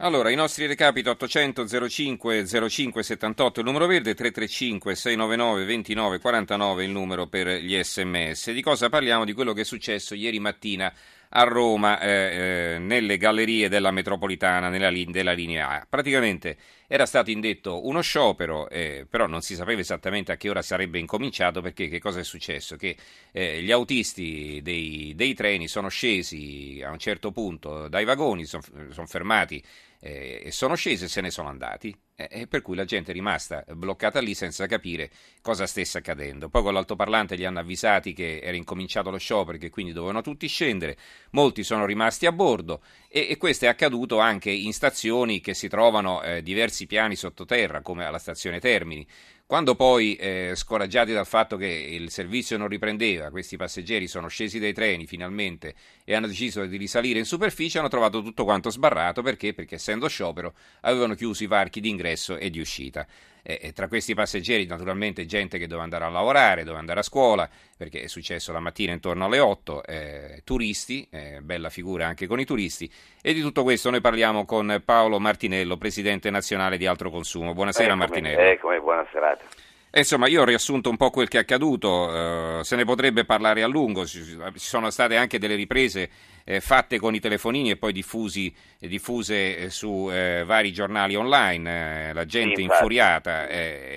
Allora, i nostri recapiti 800 05 05 78 il numero verde, 335 699 29 49 il numero per gli sms. Di cosa parliamo? Di quello che è successo ieri mattina a Roma eh, eh, nelle gallerie della metropolitana nella della linea A. Praticamente era stato indetto uno sciopero, eh, però non si sapeva esattamente a che ora sarebbe incominciato perché che cosa è successo? Che eh, gli autisti dei, dei, treni sono scesi a un certo punto dai vagoni, sono son fermati eh, e sono scesi e se ne sono andati. E per cui la gente è rimasta bloccata lì senza capire cosa stesse accadendo. Poi con l'altoparlante gli hanno avvisati che era incominciato lo sciopero e che quindi dovevano tutti scendere. Molti sono rimasti a bordo e, e questo è accaduto anche in stazioni che si trovano eh, diversi piani sottoterra, come alla stazione Termini. Quando poi, eh, scoraggiati dal fatto che il servizio non riprendeva, questi passeggeri sono scesi dai treni finalmente e hanno deciso di risalire in superficie, hanno trovato tutto quanto sbarrato perché? Perché essendo sciopero avevano chiuso i varchi di ingresso e di uscita. E, e tra questi passeggeri naturalmente gente che doveva andare a lavorare, doveva andare a scuola, perché è successo la mattina intorno alle 8, eh, turisti, eh, bella figura anche con i turisti, e di tutto questo noi parliamo con Paolo Martinello, Presidente nazionale di Altro Consumo. Buonasera eccomi, Martinello. Eccomi, buona serata. Eh, insomma, io ho riassunto un po' quel che è accaduto, eh, se ne potrebbe parlare a lungo, ci sono state anche delle riprese eh, fatte con i telefonini e poi diffusi, diffuse eh, su eh, vari giornali online, eh, la gente Sì, infuriata,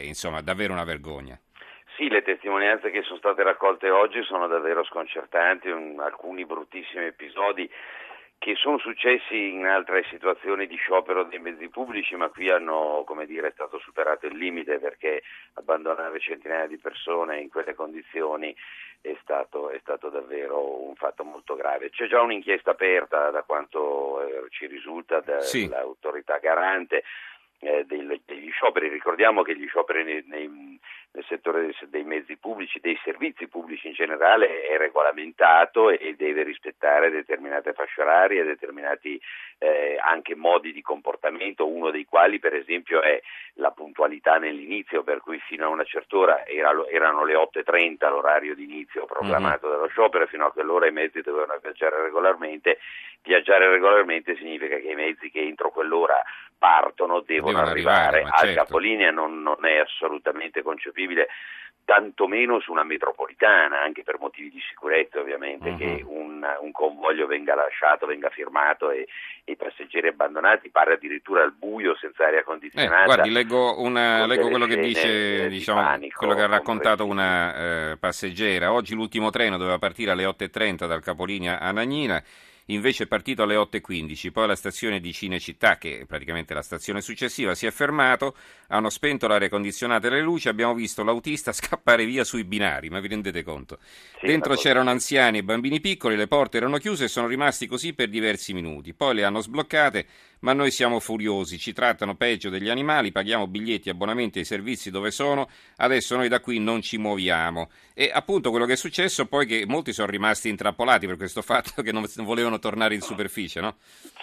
insomma, davvero una vergogna. Sì, le testimonianze che sono state raccolte oggi sono davvero sconcertanti, un- alcuni bruttissimi episodi che sono successi in altre situazioni di sciopero dei mezzi pubblici, ma qui hanno, come dire, è stato superato il limite perché abbandonare centinaia di persone in quelle condizioni è stato, è stato davvero un fatto molto grave. C'è già un'inchiesta aperta, da quanto eh, ci risulta Sì. dall'autorità garante, eh, del- degli scioperi. Ricordiamo che gli scioperi nei- nei- settore dei, mezzi pubblici, dei servizi pubblici in generale, è regolamentato e deve rispettare determinate fasce orarie, determinati eh, anche modi di comportamento, uno dei quali per esempio è la puntualità nell'inizio, per cui fino a una certa ora era erano le 8.30 l'orario di inizio proclamato dallo sciopero, fino a quell'ora i mezzi dovevano viaggiare regolarmente. Viaggiare regolarmente significa che i mezzi che entro quell'ora partono devono, Devono arrivare, arrivare, ma al certo. capolinea, non, non è assolutamente concepibile tantomeno su una metropolitana, anche per motivi di sicurezza ovviamente, Mhm. che un, un convoglio venga lasciato, venga firmato e, i passeggeri abbandonati, pare addirittura al buio senza aria Eh, condizionata. guardi, leggo, una- leggo quello che dice, di diciamo, panico quello che ha raccontato una eh, passeggera. Oggi l'ultimo treno doveva partire alle 8.30 dal capolinea a Nagnina, invece è partito alle 8.15. Poi alla stazione di Cinecittà, che è praticamente la stazione successiva, si è fermato, hanno spento l'aria condizionata e le luci, abbiamo visto l'autista scappare via sui binari, ma vi rendete conto? Sì, Dentro c'erano anziani e bambini piccoli, le porte erano chiuse e sono rimasti così per diversi minuti. Poi le hanno sbloccate, ma noi siamo furiosi, ci trattano peggio degli animali, paghiamo biglietti abbonamenti ai servizi dove sono, adesso noi da qui non ci muoviamo. E appunto quello che è successo poi è che molti sono rimasti intrappolati per questo fatto che non volevano tornare in superficie, no?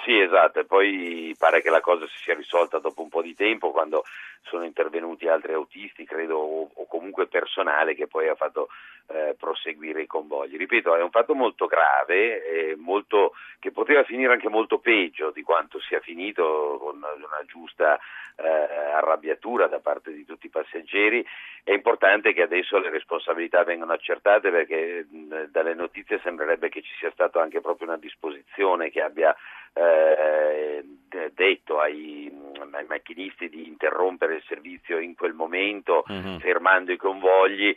Sì, esatto, e poi pare che la cosa si sia risolta dopo un po' di tempo quando sono intervenuti altri autisti, credo, o comunque personale che poi ha fatto eh, proseguire i convogli. Ripeto, è un fatto molto grave, eh, molto, che poteva finire anche molto peggio di quanto sia finito con una giusta eh, arrabbiatura da parte di tutti i passeggeri. È importante che adesso le responsabilità vengano accertate perché mh, dalle notizie sembrerebbe che ci sia stata anche proprio una disposizione che abbia eh, de- detto ai, ai macchinisti di interrompere il servizio in quel momento, Mhm. fermando i convogli.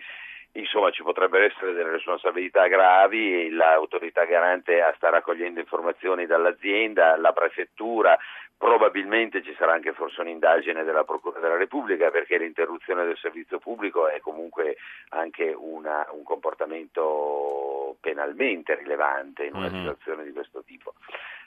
Insomma, ci potrebbero essere delle responsabilità gravi, l'autorità garante sta raccogliendo informazioni dall'azienda, la prefettura, probabilmente ci sarà anche forse un'indagine della Procura della Repubblica perché l'interruzione del servizio pubblico è comunque anche una- un comportamento penalmente rilevante in una Mhm. situazione di questo tipo.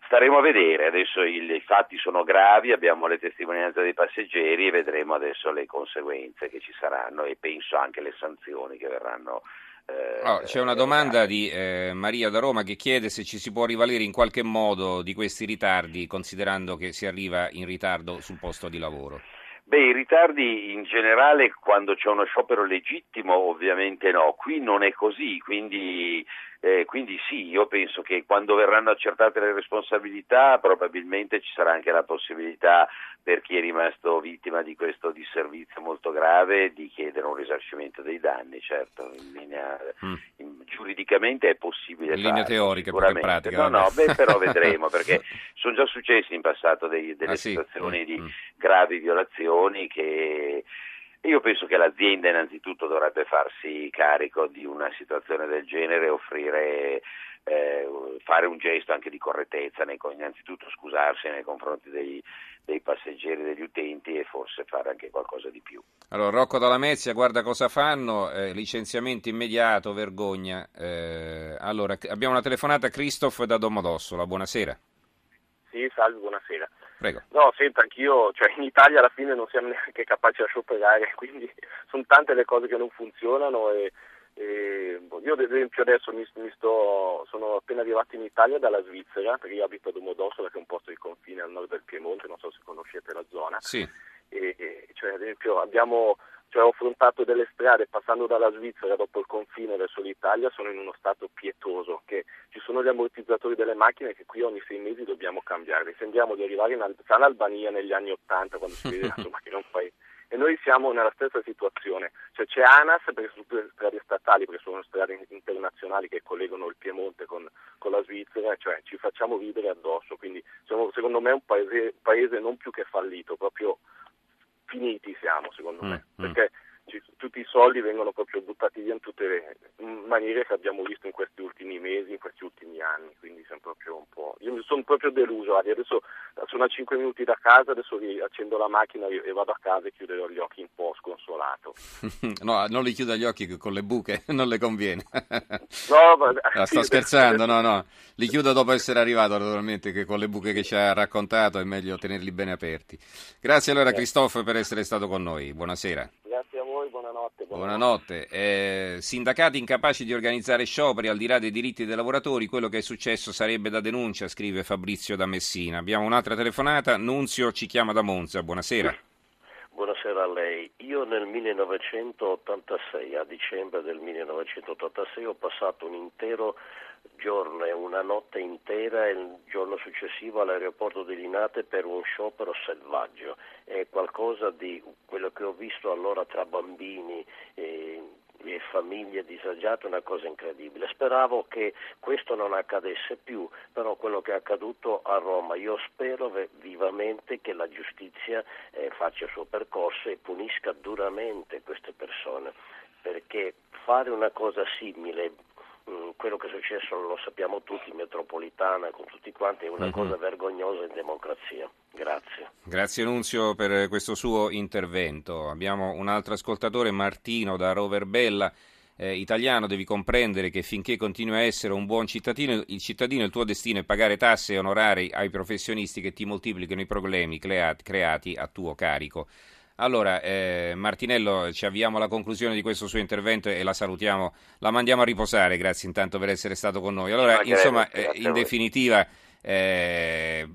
staremo a vedere, adesso i, i, fatti sono gravi, abbiamo le testimonianze dei passeggeri e vedremo adesso le conseguenze che ci saranno e penso anche le sanzioni che verranno. Oh, c'è una domanda di eh, Maria da Roma che chiede se ci si può rivalere in qualche modo di questi ritardi, considerando che si arriva in ritardo sul posto di lavoro. Beh, i ritardi in generale quando c'è uno sciopero legittimo ovviamente no, qui non è così, quindi eh, quindi sì, io penso che quando verranno accertate le responsabilità probabilmente ci sarà anche la possibilità per chi è rimasto vittima di questo disservizio molto grave di chiedere un risarcimento dei danni, certo, in linea, mm. in, giuridicamente è possibile. In linea teorica, poi in pratica. No, no, beh, però vedremo perché sono già successi in passato dei, delle ah, situazioni sì? di mm. Gravi violazioni che io penso che l'azienda innanzitutto dovrebbe farsi carico di una situazione del genere e offrire, eh, fare un gesto anche di correttezza, nei, innanzitutto scusarsi nei confronti dei, dei passeggeri, degli utenti e forse fare anche qualcosa di più. Allora, Rocco Dalla Mezia, guarda cosa fanno, eh, licenziamento immediato, vergogna. Eh, allora, abbiamo una telefonata a Christoph da Domodossola, buonasera. Sì, salve, buonasera. Prego. No, senta, anch'io, cioè in Italia alla fine non siamo neanche capaci a scioperare, quindi sono tante le cose che non funzionano e, e boh, io ad esempio adesso mi, mi sto, sono appena arrivato in Italia dalla Svizzera, perché io abito a Domodossola che è un posto di confine al nord del Piemonte, non so se conoscete la zona. Sì. E, e, cioè, ad esempio abbiamo cioè ho affrontato delle strade passando dalla Svizzera dopo il confine verso l'Italia, sono in uno stato pietoso, che ci sono gli ammortizzatori delle macchine che qui ogni sei mesi dobbiamo cambiare. Sembriamo di arrivare in Al- Albania negli anni Ottanta quando si vede insomma, che non fai. E noi siamo nella stessa situazione, cioè c'è ANAS perché sono tutte strade statali, perché sono strade internazionali che collegano il Piemonte con, con la Svizzera, cioè ci facciamo ridere addosso, quindi siamo, secondo me è un paese, paese non più che fallito, proprio finiti siamo secondo mm, me, mm. perché ci, tutti i soldi vengono proprio buttati via in tutte le maniere che abbiamo visto in questi ultimi mesi, in questi ultimi anni, quindi siamo proprio un po'... Io sono proprio deluso, adesso sono a 5 minuti da casa, adesso accendo la macchina e vado a casa e chiuderò gli occhi un po' sconsolato. no, non li chiuda gli occhi con le buche, non le conviene. no, ma... no, sto scherzando, no, no, li chiudo dopo essere arrivato naturalmente, che con le buche che ci ha raccontato è meglio tenerli bene aperti. Grazie allora. Cristoff per essere stato con noi, buonasera. Buonanotte. Buonanotte. Eh, sindacati incapaci di organizzare scioperi al di là dei diritti dei lavoratori, quello che è successo sarebbe da denuncia, scrive Fabrizio da Messina. Abbiamo un'altra telefonata, Nunzio ci chiama da Monza, buonasera. Buonasera a lei. Io nel 1986, a dicembre del 1986, ho passato un intero giorno e una notte intera e il giorno successivo all'aeroporto di Linate per un sciopero selvaggio. È qualcosa di quello che ho visto allora tra bambini e, e famiglie disagiate, una cosa incredibile. Speravo che questo non accadesse più, però quello che è accaduto a Roma, io spero vivamente che la giustizia eh, faccia il suo percorso e punisca duramente queste persone, perché fare una cosa simile Mm, quello che è successo lo sappiamo tutti, metropolitana, con tutti quanti, è una uh-huh. cosa vergognosa in democrazia. Grazie. Grazie Nunzio per questo suo intervento. Abbiamo un altro ascoltatore, Martino da Roverbella. Eh, italiano devi comprendere che finché continui a essere un buon cittadino il, cittadino, il tuo destino è pagare tasse e onorari ai professionisti che ti moltiplicano i problemi creati, creati a tuo carico. Allora, eh, Martinello, ci avviamo alla conclusione di questo suo intervento e la salutiamo, la mandiamo a riposare, grazie intanto per essere stato con noi. Allora, insomma, eh, in definitiva, eh,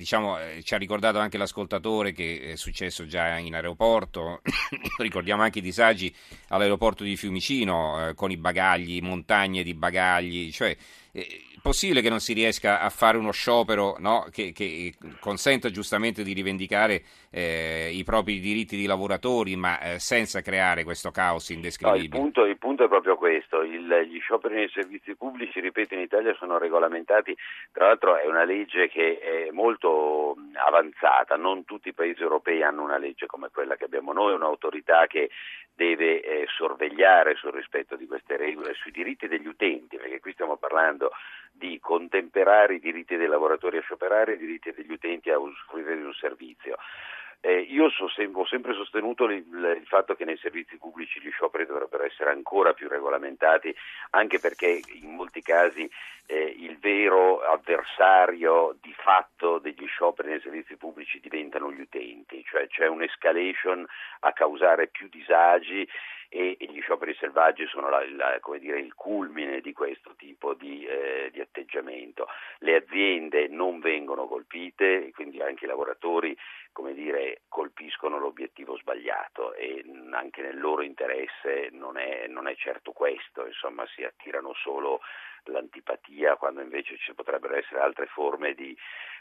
diciamo, eh, ci ha ricordato anche l'ascoltatore che è successo già in aeroporto, ricordiamo anche i disagi all'aeroporto di Fiumicino eh, con i bagagli, montagne di bagagli, cioè è possibile che non si riesca a fare uno sciopero no, che, che, consenta giustamente di rivendicare eh, i propri diritti di lavoratori, ma eh, senza creare questo caos indescrivibile? No, il, punto, il, punto, è proprio questo, il, gli scioperi nei servizi pubblici, ripeto, in Italia sono regolamentati, tra l'altro è una legge che è molto avanzata, non tutti i paesi europei hanno una legge come quella che abbiamo noi, un'autorità che deve eh, sorvegliare sul rispetto di queste regole, sui diritti degli utenti, perché qui stiamo parlando di contemperare i diritti dei lavoratori a scioperare e i diritti degli utenti a usufruire di un servizio. Eh, io so sem- ho sempre sostenuto il, il, fatto che nei servizi pubblici gli scioperi dovrebbero essere ancora più regolamentati, anche perché in molti casi eh, il vero avversario di fatto degli scioperi nei servizi pubblici diventano gli utenti, cioè c'è un'escalation a causare più disagi e, e gli scioperi selvaggi sono la, la, dire, il culmine di questo tipo di, eh, di, atteggiamento. Le aziende non vengono colpite, quindi anche i lavoratori dire, colpiscono l'obiettivo sbagliato e anche nel loro interesse non è, non è certo questo, insomma si attirano solo l'antipatia quando invece ci potrebbero essere altre forme di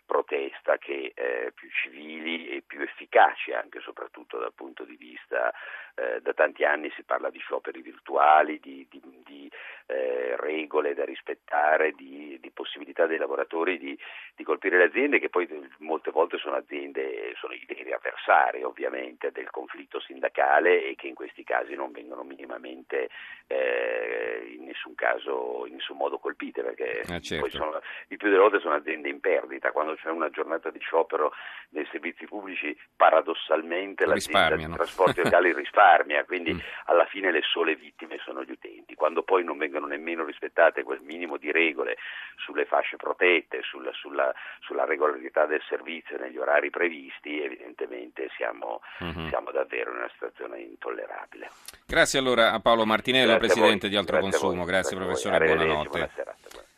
protesta che eh, più civili e più efficaci anche soprattutto dal punto di vista eh, da tanti anni si parla di scioperi virtuali, di, di, di eh, regole da rispettare, di, di, possibilità dei lavoratori di, colpire le aziende che poi molte volte sono aziende, sono i veri avversari ovviamente del conflitto sindacale e che in questi casi non vengono minimamente eh, in nessun caso, in nessun modo colpite perché ah, certo. sono, il più delle volte sono aziende in perdita, quando c'è una giornata di sciopero nei servizi pubblici paradossalmente l'azienda di trasporti locali risparmia, quindi mm. alla fine le sole vittime sono gli utenti, quando poi non vengono nemmeno rispettate quel minimo di regole sulle fasce protette, sulla, sulla, sulla regolarità del servizio negli orari previsti, evidentemente siamo, mm-hmm. siamo davvero in una situazione intollerabile. Grazie allora a Paolo Martinello, Presidente di Altro Grazie Consumo, grazie, grazie professore, buonanotte.